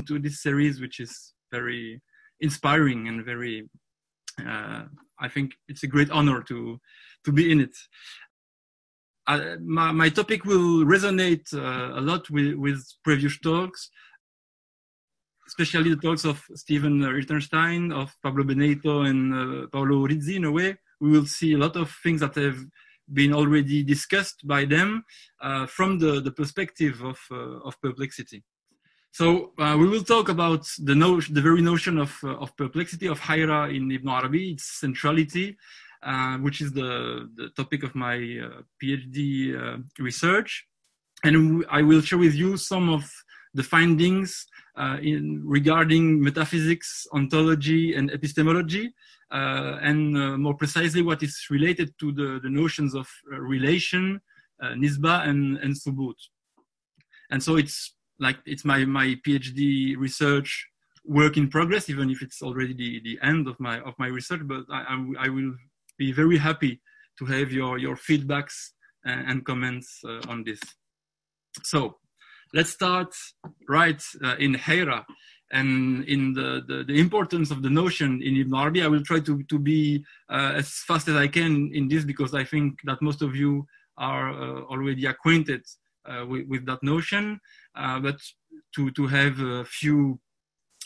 into this series, which is very inspiring and very. Uh, I think it's a great honor to to be in it. Uh, my, my topic will resonate uh, a lot with, with previous talks, especially the talks of Stephen Hirtenstein, of Pablo Beneito, and uh, Paolo Rizzi. In a way, we will see a lot of things that have been already discussed by them uh, from the, the perspective of, uh, of perplexity. So uh, we will talk about the, notion, the very notion of, uh, of perplexity, of Hayra in Ibn Arabi, its centrality, uh, which is the, the topic of my uh, PhD research. And I will share with you some of the findings in, regarding metaphysics, ontology, and epistemology, uh, and uh, more precisely what is related to the, the notions of uh, relation, nisba, and, and thubut. And so it's like it's my, my PhD research work in progress, even if it's already the, the end of my of my research. But I, I, I will be very happy to have your your feedbacks and, and comments uh, on this. So let's start right uh, in Hayra and in the, the, the, importance of the notion in Ibn Arabi, I will try to, to be uh, as fast as I can in this because I think that most of you are uh, already acquainted uh, with, with, that notion. Uh, but to, to have a few,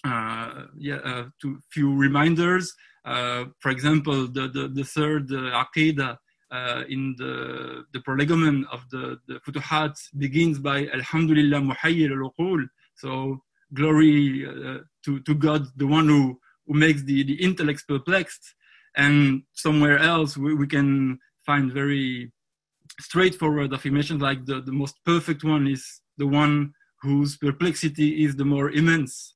uh, yeah, uh, to few reminders, for example, the, the, the third uh, Aqidah in the, the prolegomena of the, the Futuhat begins by Alhamdulillah Muhayyir al So glory uh, to, to God, the one who, who makes the, the intellect perplexed. And somewhere else, we, we can find very straightforward affirmations like the, the most perfect one is the one whose perplexity is the more immense.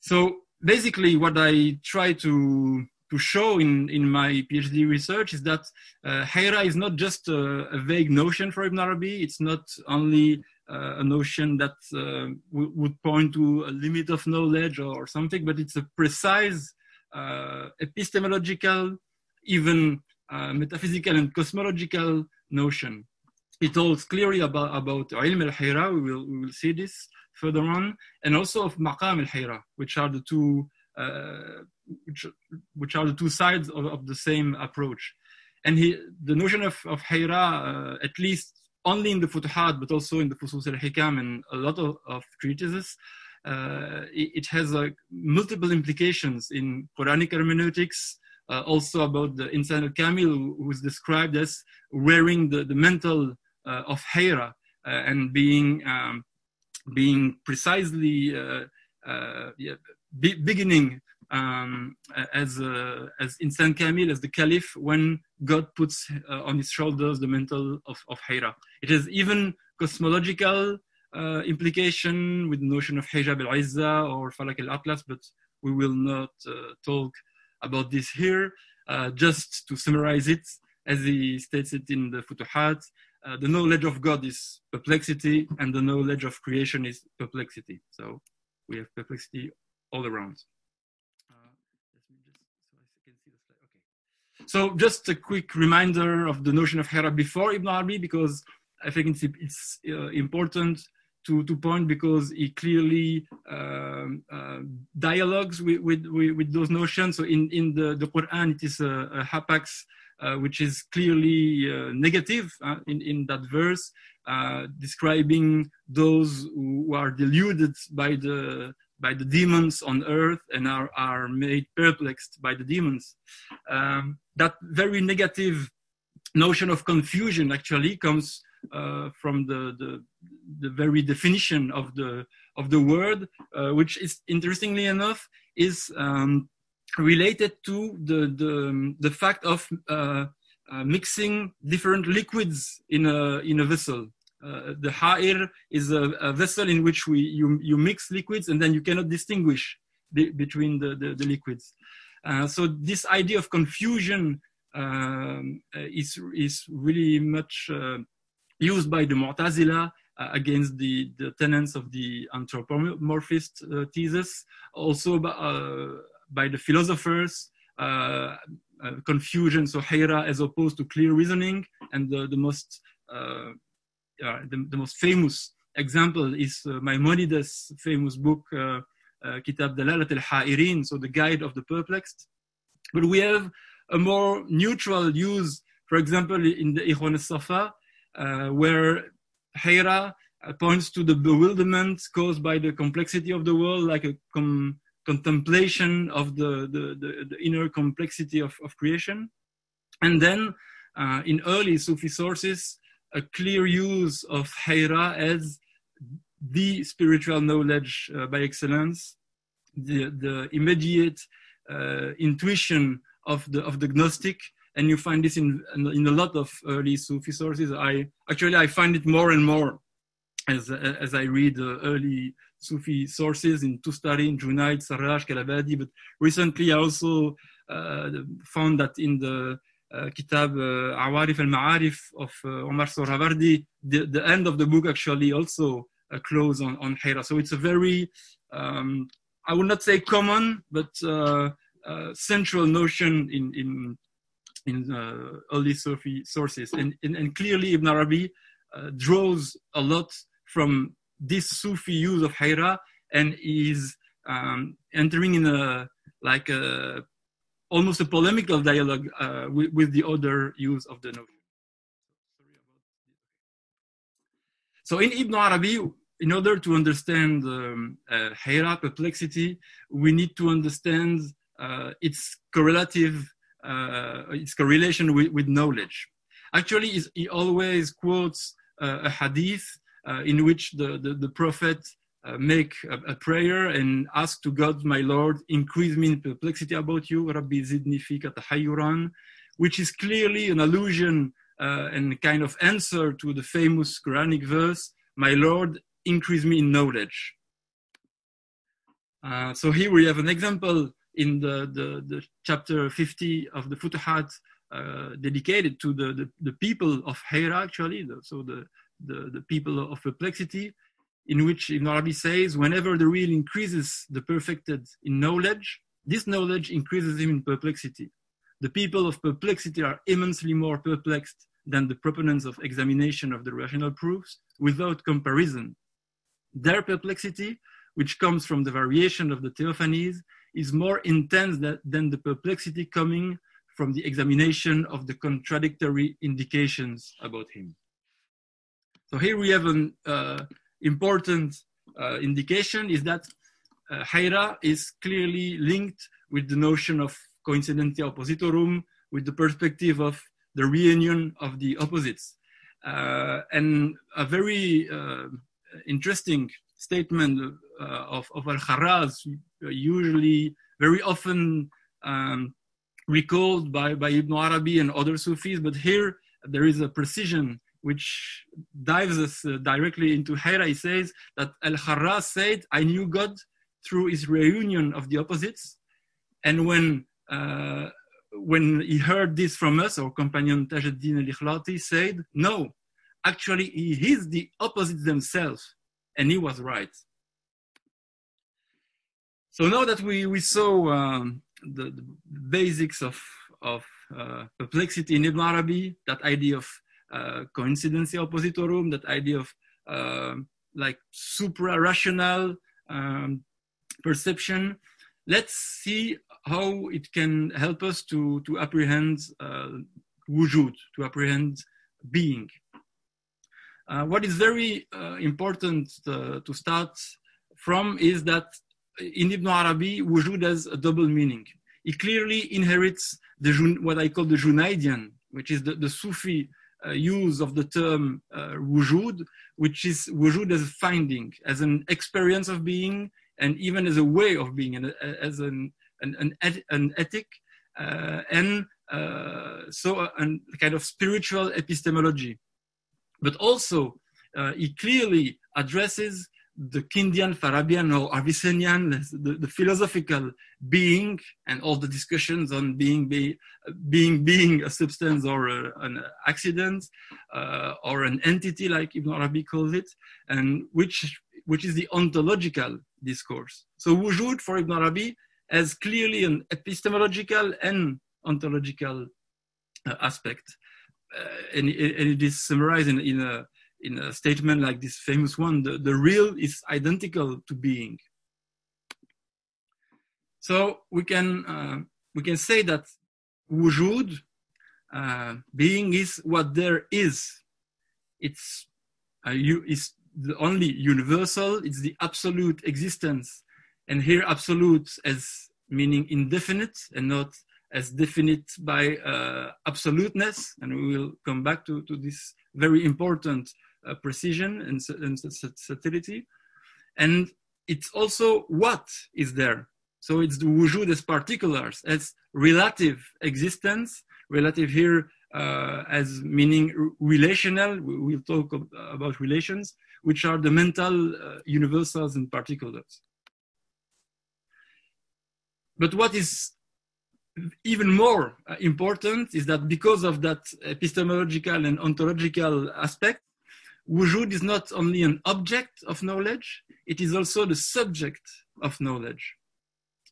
So basically, what I try to to show in, in my PhD research is that uh, Hayra is not just a, a, vague notion for Ibn Arabi. It's not only uh, a notion that uh, would point to a limit of knowledge or something, but it's a precise uh, epistemological, even metaphysical and cosmological notion. It talks clearly about, about ilm al-hayra, we will, we will see this further on, and also of maqam al-hayra, which are the two uh, which, which are the two sides of, of the same approach. And he, the notion of, of hayra, uh, at least only in the Futuhat, but also in the Fusus al-Hikam and a lot of, of treatises, uh, it, it, has uh, multiple implications in Quranic hermeneutics, uh, also about the insan al-Kamil, who is described as wearing the, the uh, of Hayra uh, and being, um, being precisely uh, yeah, be, beginning um, as uh, as insan as the caliph when God puts uh, on his shoulders the mantle of, of Hayra. It has even cosmological uh, implication with the notion of hijab al-izza or falak al-atlas, but we will not uh, talk about this here. Uh, just to summarize it, as he states it in the Futuhat, uh, the knowledge of God is perplexity, and the knowledge of creation is perplexity. So we have perplexity all around. So just a quick reminder of the notion of Hera before Ibn Arabi, because I think it's, it's uh, important to, to point because he clearly um, uh, dialogues with, with, with, those notions. So in, in the, the Quran, it is a, a hapax, uh, which is clearly uh, negative uh, in, in that verse, uh, describing those who are deluded by the by the demons on earth and are, are made perplexed by the demons. Um, that very negative notion of confusion actually comes uh, from the, the, the, very definition of the, of the word, uh, which is interestingly enough is um, related to the, the, the fact of uh, uh mixing different liquids in a, in a vessel. Uh, the ha'ir is a, a, vessel in which we, you, you mix liquids and then you cannot distinguish the, between the, the, the liquids. Uh, so this idea of confusion um, is, is really much uh, used by the Mu'tazila uh, against the, the tenets of the anthropomorphist thesis, also by, the philosophers, confusion, so hayra as opposed to clear reasoning, and the, the most uh, the, the, most famous example is uh, Maimonides' famous book, uh, uh, Kitab Dalalat al-Ha'irin, so the guide of the perplexed. But we have a more neutral use, for example, in the Ikhwan al-Safa, uh, where uh, points to the bewilderment caused by the complexity of the world, like a com contemplation of the, the, the, the, inner complexity of, of creation. And then uh, in early Sufi sources, a clear use of Hayra as the spiritual knowledge uh, by excellence, the, the immediate uh, intuition of the, of the Gnostic. And you find this in, in a lot of early Sufi sources. I actually, I find it more and more as, as I read early Sufi sources in Tustari, in Junaid, Sarraj, Kalabadi. But recently I also uh, found that in the uh, Kitab uh, Awarif al-Ma'arif of uh, Omar Sohrawardi, the, the end of the book actually also uh, close on, on Hira. So it's a very, um, I would not say common, but uh, uh, central notion in, in, in early Sufi sources. And, and, and, clearly Ibn Arabi draws a lot from this Sufi use of Hira and is um, entering in a like a almost a polemical dialogue uh, with, with, the other use of the notion. So in Ibn Arabi, in order to understand um, uh, Hayra, perplexity, we need to understand uh, its correlative, uh, its correlation with, with knowledge. Actually, he always quotes uh, a hadith in which the, the, the prophet uh, make a, a, prayer and ask to God, my Lord, increase me in perplexity about you, Rabbi zidni fika which is clearly an allusion uh, and kind of answer to the famous Quranic verse, my Lord, increase me in knowledge. Uh, so here we have an example in the, the, the chapter 50 of the Futuhat uh, dedicated to the, the, the, people of Hira actually, the, so the, the, the people of perplexity, in which Ibn Arabi says, whenever the real increases the perfected in knowledge, this knowledge increases him in perplexity. The people of perplexity are immensely more perplexed than the proponents of examination of the rational proofs without comparison. Their perplexity, which comes from the variation of the theophanies, is more intense than the perplexity coming from the examination of the contradictory indications about him. So here we have an uh, important uh, indication is that uh, Hayra is clearly linked with the notion of coincidentia oppositorum, with the perspective of the reunion of the opposites. Uh, and a very uh, interesting statement uh, of, of Al-Kharraz, usually very often um, recalled by, by Ibn Arabi and other Sufis, but here there is a precision which dives us uh, directly into Hira, he says that Al-Kharraz said, I knew God through his reunion of the opposites. And when, uh, when he heard this from us, our companion Tajuddin al-Ikhlati said, no, actually he is the opposites themselves. And he was right. So now that we, we saw um, the, the, basics of, of uh, perplexity in Ibn Arabi, that idea of uh, coincidentia oppositorum, that idea of uh, like supra-rational um, perception. Let's see how it can help us to, to apprehend uh, wujud, to apprehend being. Uh, what is very uh, important to, to, start from is that in Ibn Arabi, wujud has a double meaning. It clearly inherits the, what I call the Junaidian, which is the, the Sufi uh, use of the term uh, wujud, which is wujud as a finding, as an experience of being, and even as a way of being, and as an, an, an, an ethic, uh, and uh, so a, a, kind of spiritual epistemology. But also, uh, he clearly addresses the Kindian, Farabian, or Avicennian, the, the, philosophical being, and all the discussions on being be, being being a substance or a, an accident uh, or an entity, like Ibn Arabi calls it, and which which is the ontological discourse. So wujud for Ibn Arabi has clearly an epistemological and ontological uh, aspect, uh, and, and, it is summarized in, in a in a statement like this famous one, the, the real is identical to being. So we can, uh, we can say that wujud, uh, being is what there is. It's, uh, you, is the only universal, it's the absolute existence. And here absolute as meaning indefinite and not as definite by uh, absoluteness. And we will come back to, to this very important uh, precision and, and subtlety. And it's also what is there. So it's the wujud as particulars, as relative existence, relative here uh, as meaning relational. We'll talk about relations, which are the mental uh, universals and particulars. But what is even more uh, important is that because of that epistemological and ontological aspect, wujud is not only an object of knowledge, it is also the subject of knowledge.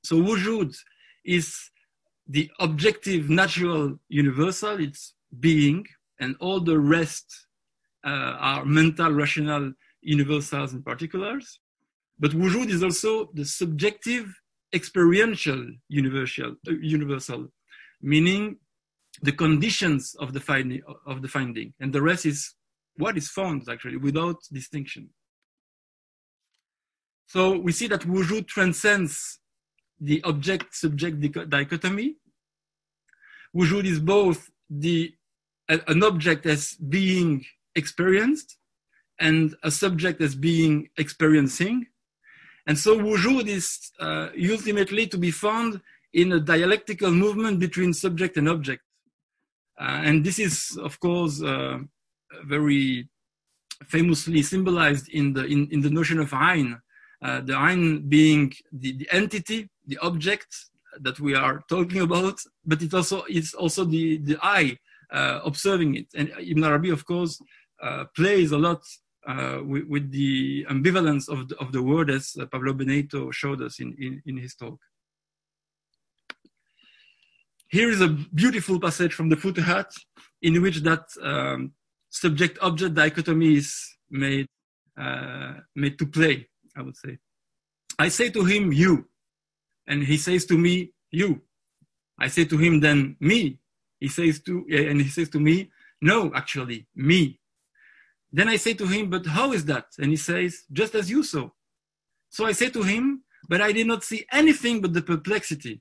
So wujud is the objective natural universal, it's being, and all the rest uh, are mental rational universals and particulars. But wujud is also the subjective experiential universal, uh, universal, meaning the conditions of the of the finding, and the rest is what is found actually without distinction. So we see that wujud transcends the object-subject dichotomy. Wujud is both the an object as being experienced and a subject as being experiencing. And so wujud is uh, ultimately to be found in a dialectical movement between subject and object. Uh, and this is, of course, uh, very famously symbolized in the, in, in the notion of Ain. Uh, the Ain being the, the entity, the object that we are talking about, but it also it's also the, the eye uh, observing it. And Ibn Arabi, of course, uh, plays a lot uh, with, with, the ambivalence of the, of the word as uh, Pablo Beneito showed us in, in, in, his talk. Here is a beautiful passage from the Futuhat in which that um, subject-object dichotomy is made, uh, made to play, I would say. I say to him, you, and he says to me, you. I say to him then, me. He says to, and he says to me, no, actually, me. Then I say to him, but how is that? And he says, just as you saw. So I say to him, but I did not see anything but the perplexity.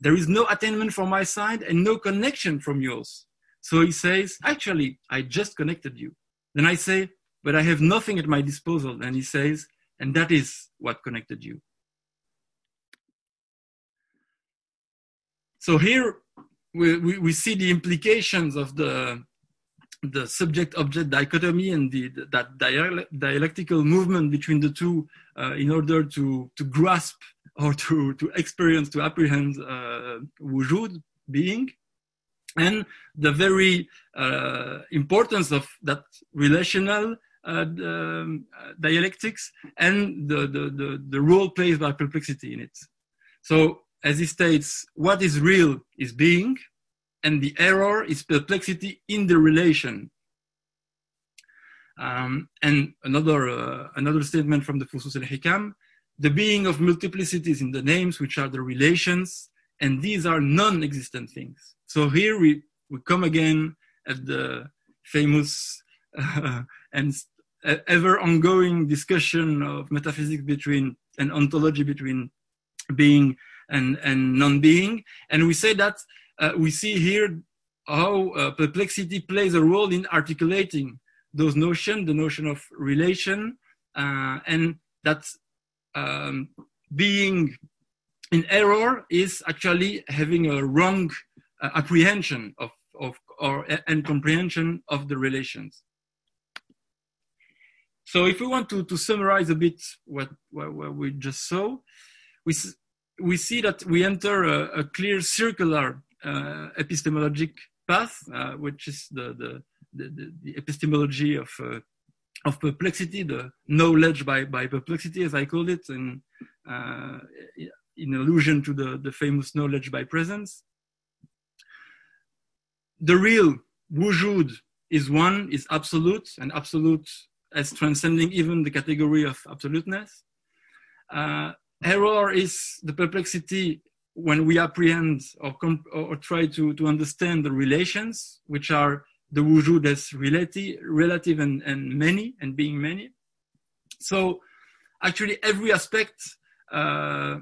There is no attainment from my side and no connection from yours. So he says, actually, I just connected you. Then I say, but I have nothing at my disposal. And he says, and that is what connected you. So here we, we, we see the implications of the the subject-object dichotomy and the, that dialectical movement between the two uh, in order to, to grasp or to, to experience, to apprehend uh, wujud, being, and the very uh, importance of that relational uh, the, uh, dialectics and the, the, the, the role played by perplexity in it. So as he states, what is real is being, and the error is perplexity in the relation. Um, and another, uh, another statement from the Fusus al-Hikam, the being of multiplicities in the names, which are the relations, and these are non-existent things. So here we, we come again at the famous uh, and ever ongoing discussion of metaphysics between and ontology between being and, and non-being. And we say that uh, we see here how uh, perplexity plays a role in articulating those notions, the notion of relation, uh, and that um, being in error is actually having a wrong apprehension of, of or and comprehension of the relations. So if we want to, to summarize a bit what, what, what we just saw, we, we see that we enter a, a clear circular uh, epistemologic path, uh, which is the, the, the, the epistemology of, uh, of perplexity, the knowledge by, by perplexity, as I call it, in, in allusion to the, the famous knowledge by presence. The real wujud is one, is absolute, and absolute as transcending even the category of absoluteness. Uh, error is the perplexity when we apprehend or, or try to, to understand the relations, which are the wujud as relative, relative and, and many, and being many. So actually every aspect uh,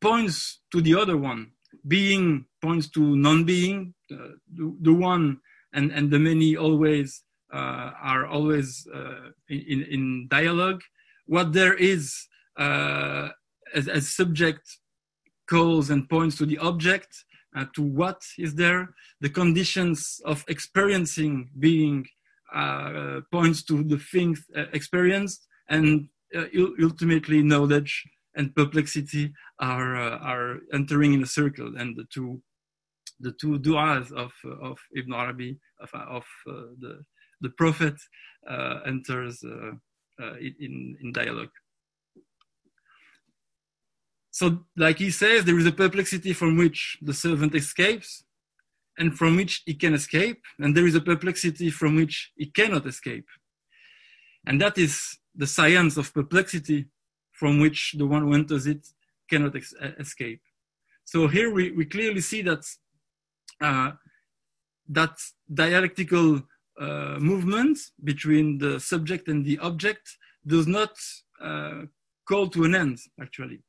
points to the other one. Being points to non-being, uh, the, the, one and, and the many always uh, are always uh, in, in dialogue. What there is uh, as, as subject calls and points to the object, uh, to what is there. The conditions of experiencing being points to the things experienced, and ultimately knowledge and perplexity are are entering in a circle, and the two the two du'as of of Ibn Arabi of, of the the prophet uh, enters uh, uh, in, in dialogue. So, like he says, there is a perplexity from which the servant escapes and from which he can escape, and there is a perplexity from which he cannot escape. And that is the science of perplexity from which the one who enters it cannot ex- escape. So here we, we clearly see that uh, that dialectical uh, movement between the subject and the object does not uh, call to an end, actually.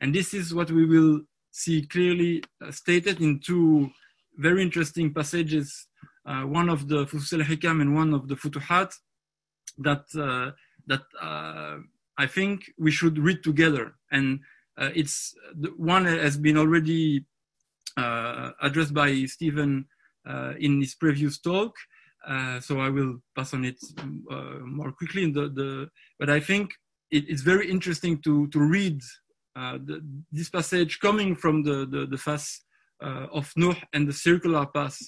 And this is what we will see clearly uh, stated in two very interesting passages, uh, one of the Fusus al-Hikam and one of the Futuhat, that, uh, that uh, I think we should read together. And it's one has been already addressed by Stephen in his previous talk, uh, so I will pass on it uh, more quickly. The, the, but I think it, it's very interesting to, to read uh, the, this passage coming from the, the, the uh, of Nuh and the circular path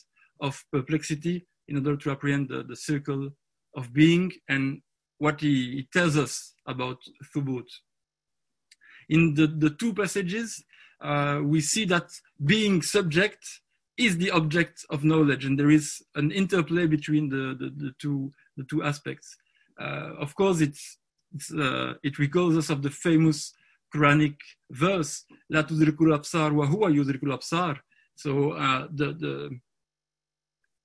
of perplexity in order to apprehend the, the circle of being and what he, he tells us about Thubut. In the, the two passages, uh, we see that being subject is the object of knowledge, and there is an interplay between the, the, the two the two aspects. Uh, of course, it's, it's uh, it recalls us of the famous Quranic verse "La tudrikul absar wa huwa yudrikul absar." So uh, the, the,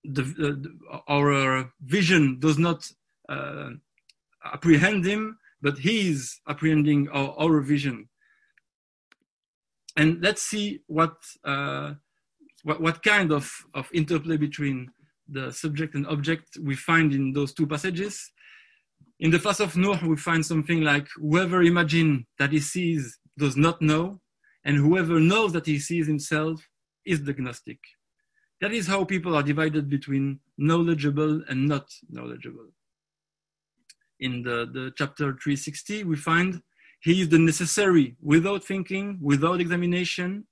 the, the, our vision does not uh, apprehend him, but he is apprehending our, our vision. And let's see what uh, what, what kind of, of interplay between the subject and object we find in those two passages. In the phase of Nuh, we find something like whoever imagines that he sees does not know, and whoever knows that he sees himself is the Gnostic. That is how people are divided between knowledgeable and not knowledgeable. In the, the chapter 360, we find he is the necessary without thinking, without examination,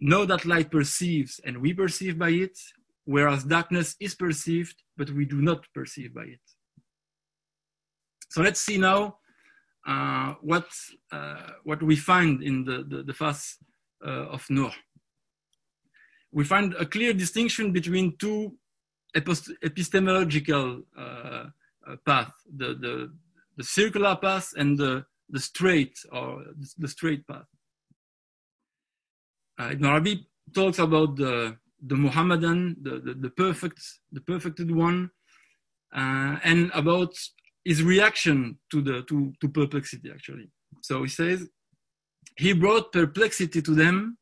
know that light perceives and we perceive by it, whereas darkness is perceived, but we do not perceive by it. So let's see now uh, what, uh, what we find in the, the, the uh, of Nuh. We find a clear distinction between two epistemological uh, the, the, the circular path and the, the straight or the straight path uh, Ibn Arabi talks about the the Muhammadan, the, the, the perfect, the perfected one, uh, and about his reaction to the to, to perplexity actually. So he says he brought perplexity to them,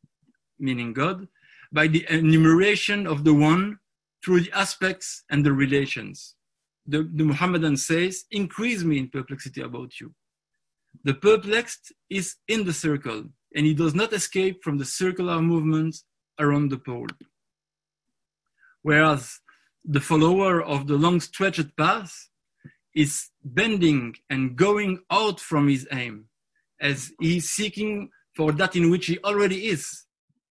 meaning God, by the enumeration of the one through the aspects and the relations. The, the Muhammadan says, increase me in perplexity about you. The perplexed is in the circle, and he does not escape from the circular movement around the pole. Whereas the follower of the long stretched path is bending and going out from his aim, as he is seeking for that in which he already is,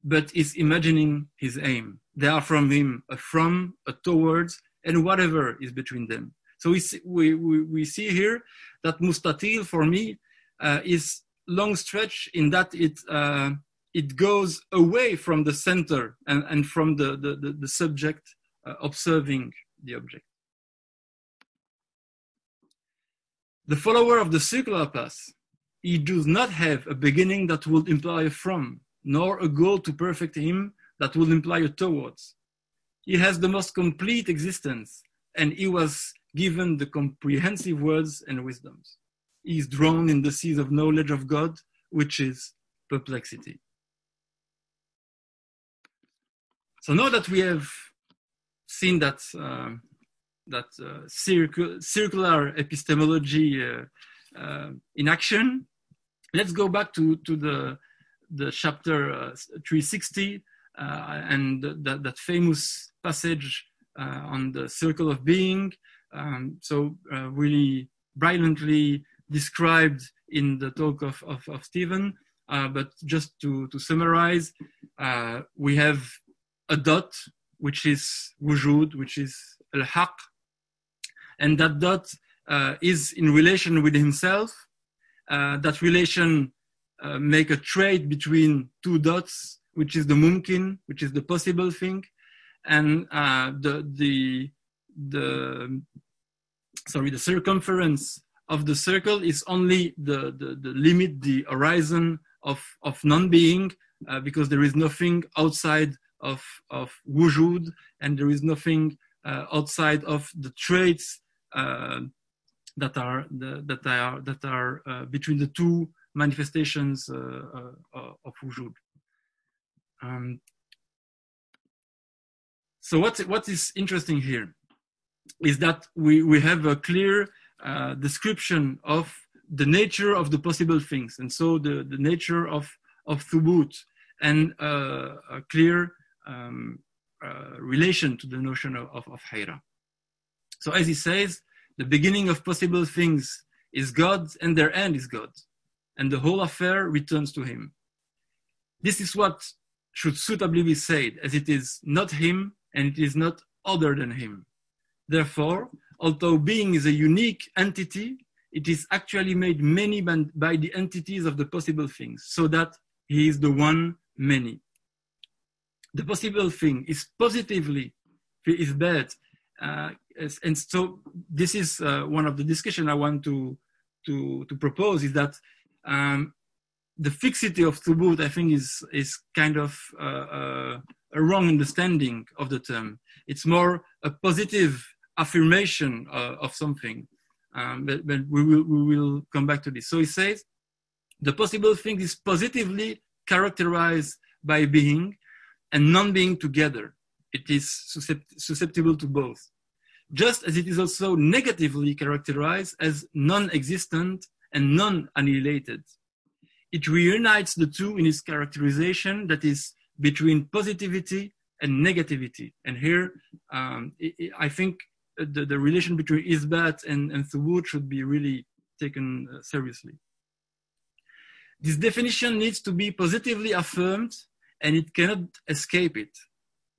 but is imagining his aim. They are from him a from, a towards, and whatever is between them. So we see, we, we, we see here that mustatil for me uh, is long stretch in that it, uh, it goes away from the center and, and from the, the, the, the subject uh, observing the object. The follower of the circular path, he does not have a beginning that would imply a from, nor a goal to perfect him that would imply a towards. He has the most complete existence, and he was given the comprehensive words and wisdoms. He is drawn in the seas of knowledge of God, which is perplexity. So now that we have seen that uh, that uh, circu circular epistemology uh, uh in action, let's go back to to the the chapter uh, 360 uh, and that, that famous passage on the circle of being. Um, so really brilliantly described in the talk of, of, of Stephen. but just to, to summarize, we have a dot, which is wujud, which is al-haq, and that dot uh, is in relation with himself. Uh, that relation uh, make a trade between two dots, which is the mumkin, which is the possible thing, and uh, the the the sorry the circumference of the circle is only the the, the limit, the horizon of of non-being, uh, because there is nothing outside of, of wujud, and there is nothing uh, outside of the traits uh, that are the, that are that are uh, between the two manifestations uh, of wujud. Um, so what what is interesting here is that we we have a clear uh, description of the nature of the possible things, and so the the nature of of thubut, and a clear um, uh, relation to the notion of, of, of Hayra. So as he says, the beginning of possible things is God and their end is God. And the whole affair returns to him. This is what should suitably be said, as it is not him and it is not other than him. Therefore, although being is a unique entity, it is actually made many by the entities of the possible things, so that he is the one many the possible thing is positively is bad. Uh, and so this is uh, one of the discussion I want to, to, to propose is that um, the fixity of thubut, I think, is, is kind of uh, uh, a wrong understanding of the term. It's more a positive affirmation uh, of something. Um, but, but we, will, we will come back to this. So he says, the possible thing is positively characterized by being, and non-being together. It is susceptible to both. Just as it is also negatively characterized as non-existent and non-annihilated. It reunites the two in its characterization that is between positivity and negativity. And here, um, it, it, I think the, the relation between Isbat and, and Thubut should be really taken uh, seriously. This definition needs to be positively affirmed and it cannot escape it.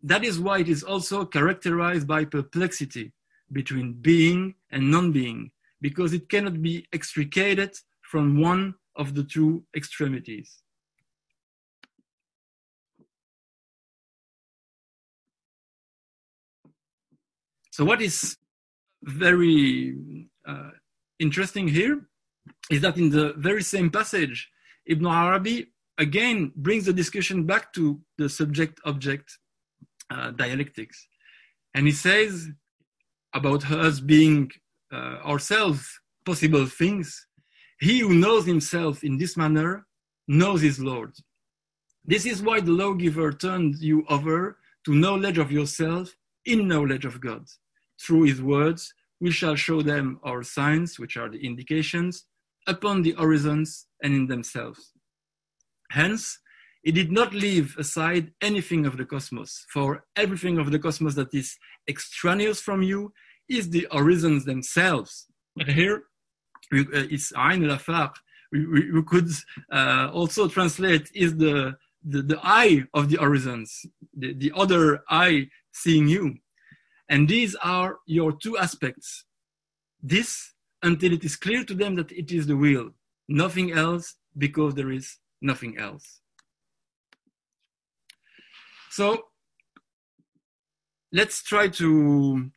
That is why it is also characterized by perplexity between being and non-being, because it cannot be extricated from one of the two extremities. So what is very uh, interesting here is that in the very same passage, Ibn Arabi again brings the discussion back to the subject object uh, dialectics. And he says about us being uh, ourselves possible things, he who knows himself in this manner knows his Lord. This is why the lawgiver turned you over to knowledge of yourself in knowledge of God. Through his words, we shall show them our signs, which are the indications, upon the horizons and in themselves. Hence, he did not leave aside anything of the cosmos, for everything of the cosmos that is extraneous from you is the horizons themselves. But here, it's Ain we, we, we, could uh, also translate is the, the, the eye of the horizons, the, the other eye seeing you. And these are your two aspects. This until it is clear to them that it is the will, nothing else because there is nothing else. So let's try to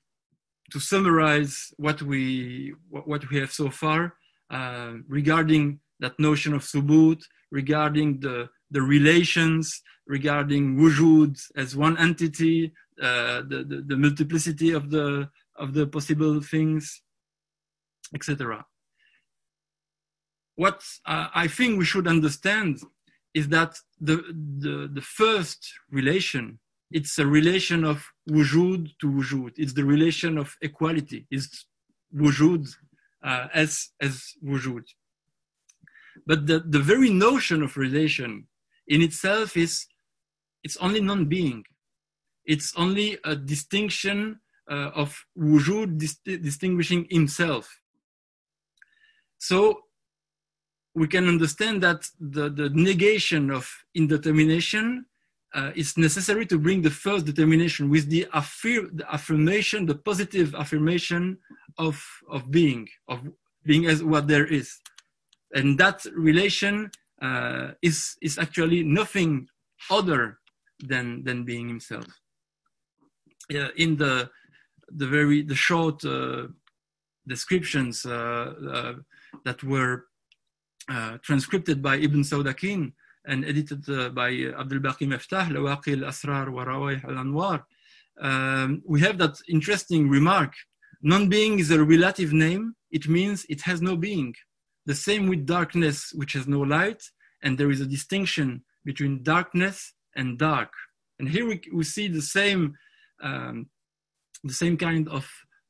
to summarize what we what we have so far uh, regarding that notion of thubut, regarding the, the relations, regarding wujud as one entity, uh, the, the, the, multiplicity of the, of the possible things, etc. What uh, I think we should understand is that the, the, the first relation, it's a relation of wujud to wujud. It's the relation of equality. It's wujud uh, as, as wujud. But the, the very notion of relation in itself is, it's only non-being. It's only a distinction uh, of wujud dis distinguishing himself. So we can understand that the, the negation of indetermination uh, is necessary to bring the first determination with the, affir the, affirmation, the positive affirmation of, of being, of being as what there is. And that relation uh, is, is actually nothing other than, than being himself. Uh, in the, the very, the short uh, descriptions uh, that were transcribed by Ibn Sawdakin and edited uh, by Abdul Baqi Miftah, Lawaqi al-Asrar wa Rawayh al-Anwar, um, we have that interesting remark. Non-being is a relative name. It means it has no being. The same with darkness, which has no light, and there is a distinction between darkness and dark. And here we, we see the same, um, the same kind of,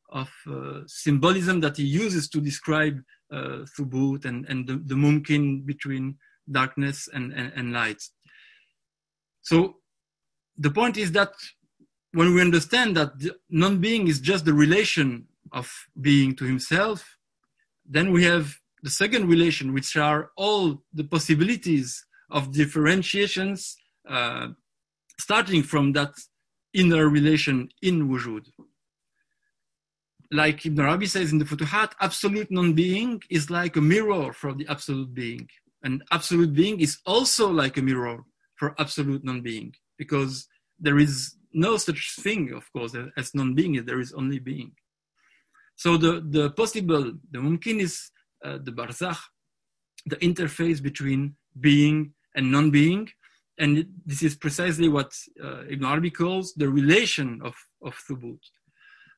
of uh, symbolism that he uses to describe uh, thubut and, and the, the mumkin between darkness and, and, and light. So the point is that when we understand that non-being is just the relation of being to himself, then we have the second relation, which are all the possibilities of differentiations uh, starting from that inner relation in wujud like Ibn Arabi says in the Futuhat, absolute non-being is like a mirror for the absolute being. And absolute being is also like a mirror for absolute non-being because there is no such thing, of course, as non-being, there is only being. So the, the possible, the mumkin is uh, the barzakh, the interface between being and non-being. And this is precisely what uh, Ibn Arabi calls the relation of, of thubut.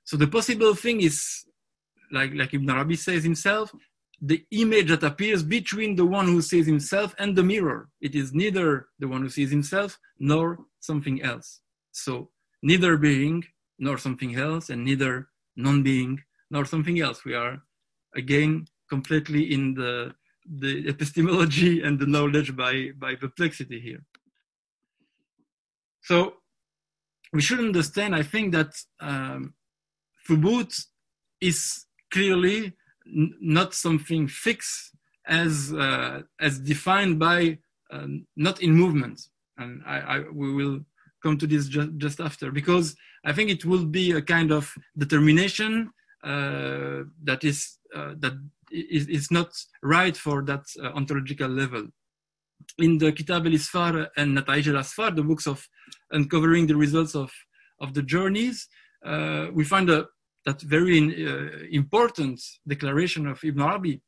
So the possible thing is, like, like Ibn Arabi says himself, the image that appears between the one who sees himself and the mirror. It is neither the one who sees himself nor something else. So neither being nor something else, and neither non-being nor something else. We are again completely in the the epistemology and the knowledge by by perplexity here. So we should understand, I think, that um, Thubut is clearly not something fixed as uh, as defined by um, not in movement, and I, I, we will come to this just, just after because I think it will be a kind of determination uh, that is uh, that is, is not right for that uh, ontological level. In the Kitab al-Isfar and Nata'ij al-Asfar, the books of uncovering the results of, of the journeys, uh, we find a, that very uh, important declaration of Ibn Arabi,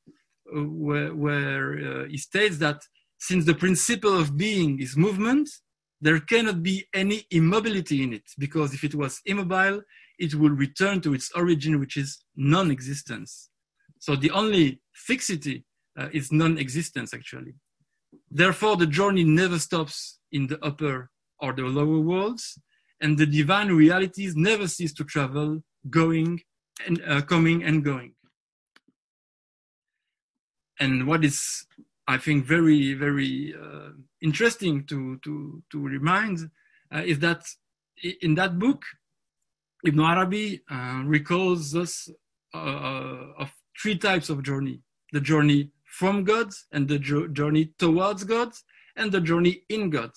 uh, where, where uh, he states that since the principle of being is movement, there cannot be any immobility in it, because if it was immobile, it will return to its origin, which is non existence. So the only fixity uh, is non existence, actually. Therefore, the journey never stops in the upper or the lower worlds, and the divine realities never cease to travel going and uh, coming and going. And what is, I think, very, very uh, interesting to, to, to remind uh, is that in that book, Ibn Arabi uh, recalls us uh, uh, of three types of journey the journey from God, and the journey towards God, and the journey in God.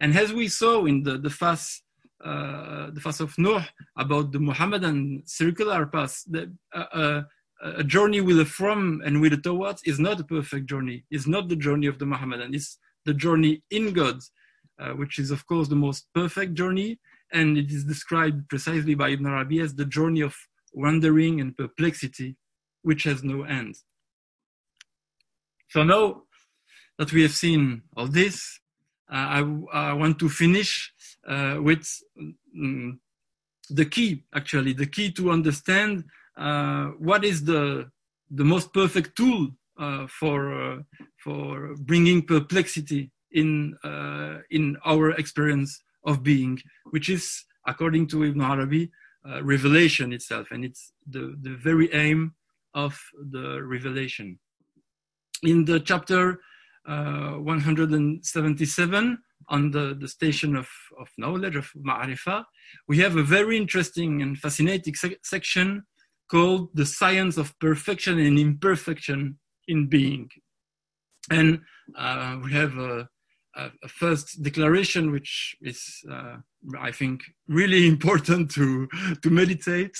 And as we saw in the, the fast uh, the fast of Nuh, about the Muhammadan circular path, the, uh, uh, a journey with a from and with a towards is not a perfect journey. It's not the journey of the Muhammadan. It's the journey in God, uh, which is of course the most perfect journey. And it is described precisely by Ibn Arabi as the journey of wandering and perplexity, which has no end. So now that we have seen all this, uh, I, I, want to finish with um, the key, actually, the key to understand uh, what is the the most perfect tool uh, for uh, for bringing perplexity in uh, in our experience of being, which is, according to Ibn Arabi, revelation itself, and it's the the very aim of the revelation. In the chapter 177 on the, the station of, of knowledge, of Ma'arifa, we have a very interesting and fascinating se section called The Science of Perfection and Imperfection in Being. And uh, we have a, a, a, first declaration, which is, uh, I think, really important to, to meditate.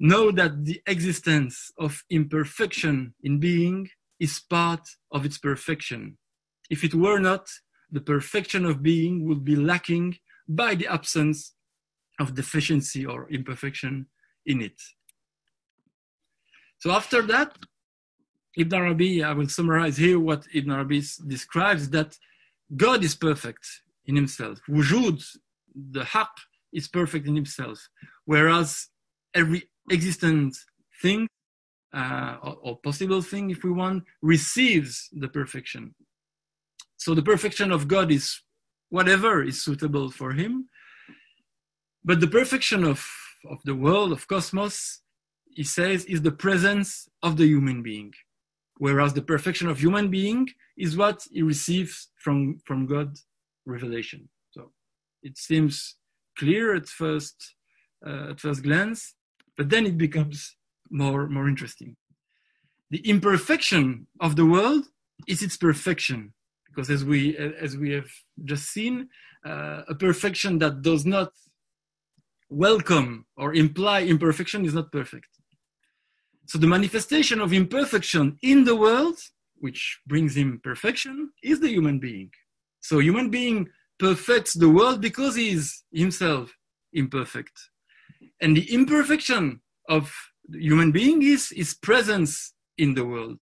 Know that the existence of imperfection in being is part of its perfection. If it were not, the perfection of being would be lacking by the absence of deficiency or imperfection in it. So after that, Ibn Arabi, I will summarize here what Ibn Arabi describes that God is perfect in himself. Wujud, the haq, is perfect in himself. Whereas every existent thing, uh, or, or possible thing, if we want, receives the perfection so the perfection of God is whatever is suitable for him. But the perfection of, of the world, of cosmos, he says, is the presence of the human being. Whereas the perfection of human being is what he receives from, from God revelation. So it seems clear at first, uh, at first glance, but then it becomes more, more interesting. The imperfection of the world is its perfection because as we as we have just seen, uh, a perfection that does not welcome or imply imperfection is not perfect. So the manifestation of imperfection in the world, which brings him perfection, is the human being. So human being perfects the world because he is himself imperfect. And the imperfection of the human being is his presence in the world.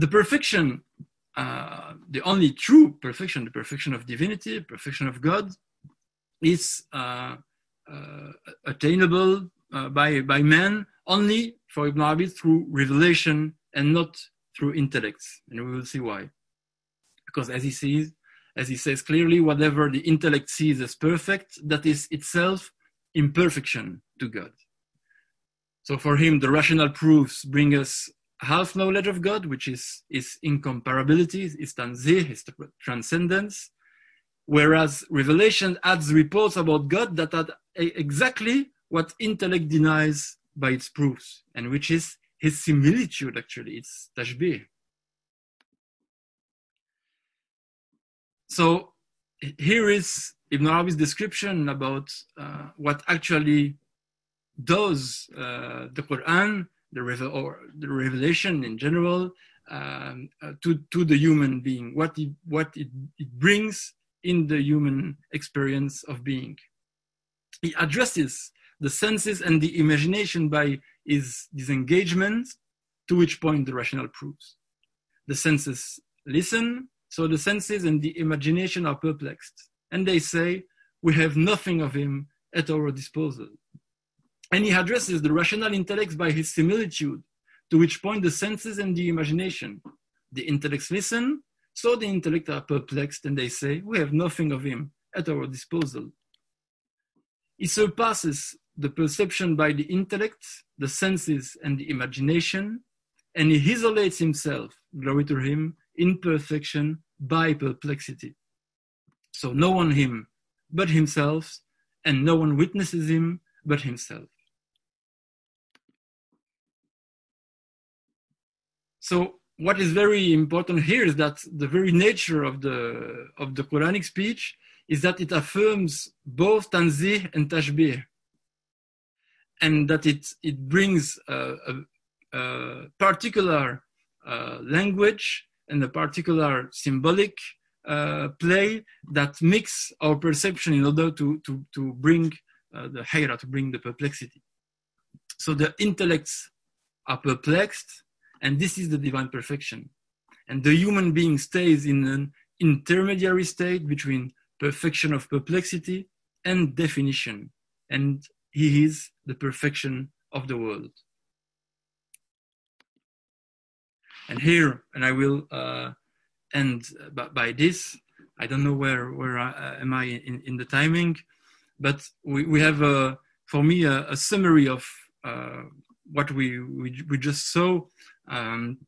The perfection, uh, the only true perfection, the perfection of divinity, perfection of God, is uh, uh, attainable uh, by, by man only for Ibn Arabi through revelation and not through intellects. And we will see why. Because as he sees, as he says clearly, whatever the intellect sees as perfect, that is itself imperfection to God. So for him, the rational proofs bring us half knowledge of God, which is is incomparability, is tanzih, transcendence, whereas revelation adds reports about God that are exactly what intellect denies by its proofs, and which is his similitude actually, it's tashbih. So here is Ibn Arabi's description about uh, what actually does uh, the Quran the, revel- or the revelation in general um, uh, to, to the human being, what, it, what it, it brings in the human experience of being. He addresses the senses and the imagination by his disengagement, to which point the rational proves. The senses listen, so the senses and the imagination are perplexed, and they say, We have nothing of him at our disposal. And he addresses the rational intellects by his similitude, to which point the senses and the imagination. The intellects listen, so the intellect are perplexed and they say, We have nothing of him at our disposal. He surpasses the perception by the intellect, the senses, and the imagination, and he isolates himself, glory to him, in perfection by perplexity. So no one him but himself, and no one witnesses him but himself. So what is very important here is that the very nature of the of the Quranic speech is that it affirms both tanzih and tashbih, and that it it brings a, a, a particular uh, language and a particular symbolic uh, play that mix our perception in order to to to bring uh, the hayra, to bring the perplexity. So the intellects are perplexed, and this is the divine perfection. And the human being stays in an intermediary state between perfection of perplexity and definition, and he is the perfection of the world. And here, and I will uh, end by, by, this. I don't know where where I, uh, am I in, in the timing, but we, we have a, for me a, a summary of uh, what we, we we just saw. Um,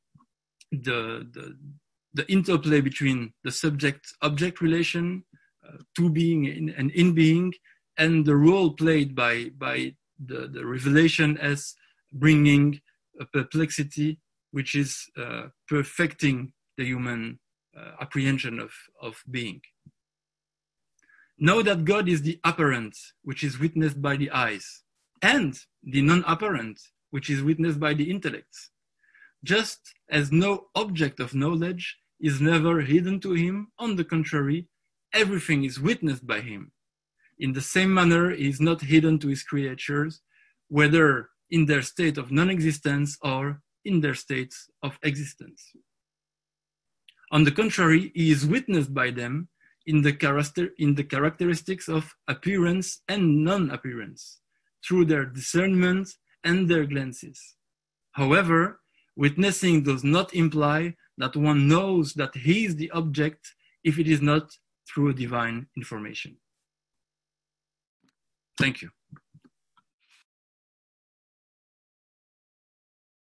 the, the the interplay between the subject object relation, uh, to being and in being, and the role played by, by the, the revelation as bringing a perplexity, which is uh, perfecting the human uh, apprehension of, of being. Know that God is the apparent, which is witnessed by the eyes, and the non apparent, which is witnessed by the intellect. Just as no object of knowledge is never hidden to him, on the contrary, everything is witnessed by him. In the same manner, he is not hidden to his creatures, whether in their state of non existence or in their states of existence. On the contrary, he is witnessed by them in the, character, in the characteristics of appearance and non appearance, through their discernment and their glances. However, witnessing does not imply that one knows that he is the object if it is not through divine information. Thank you.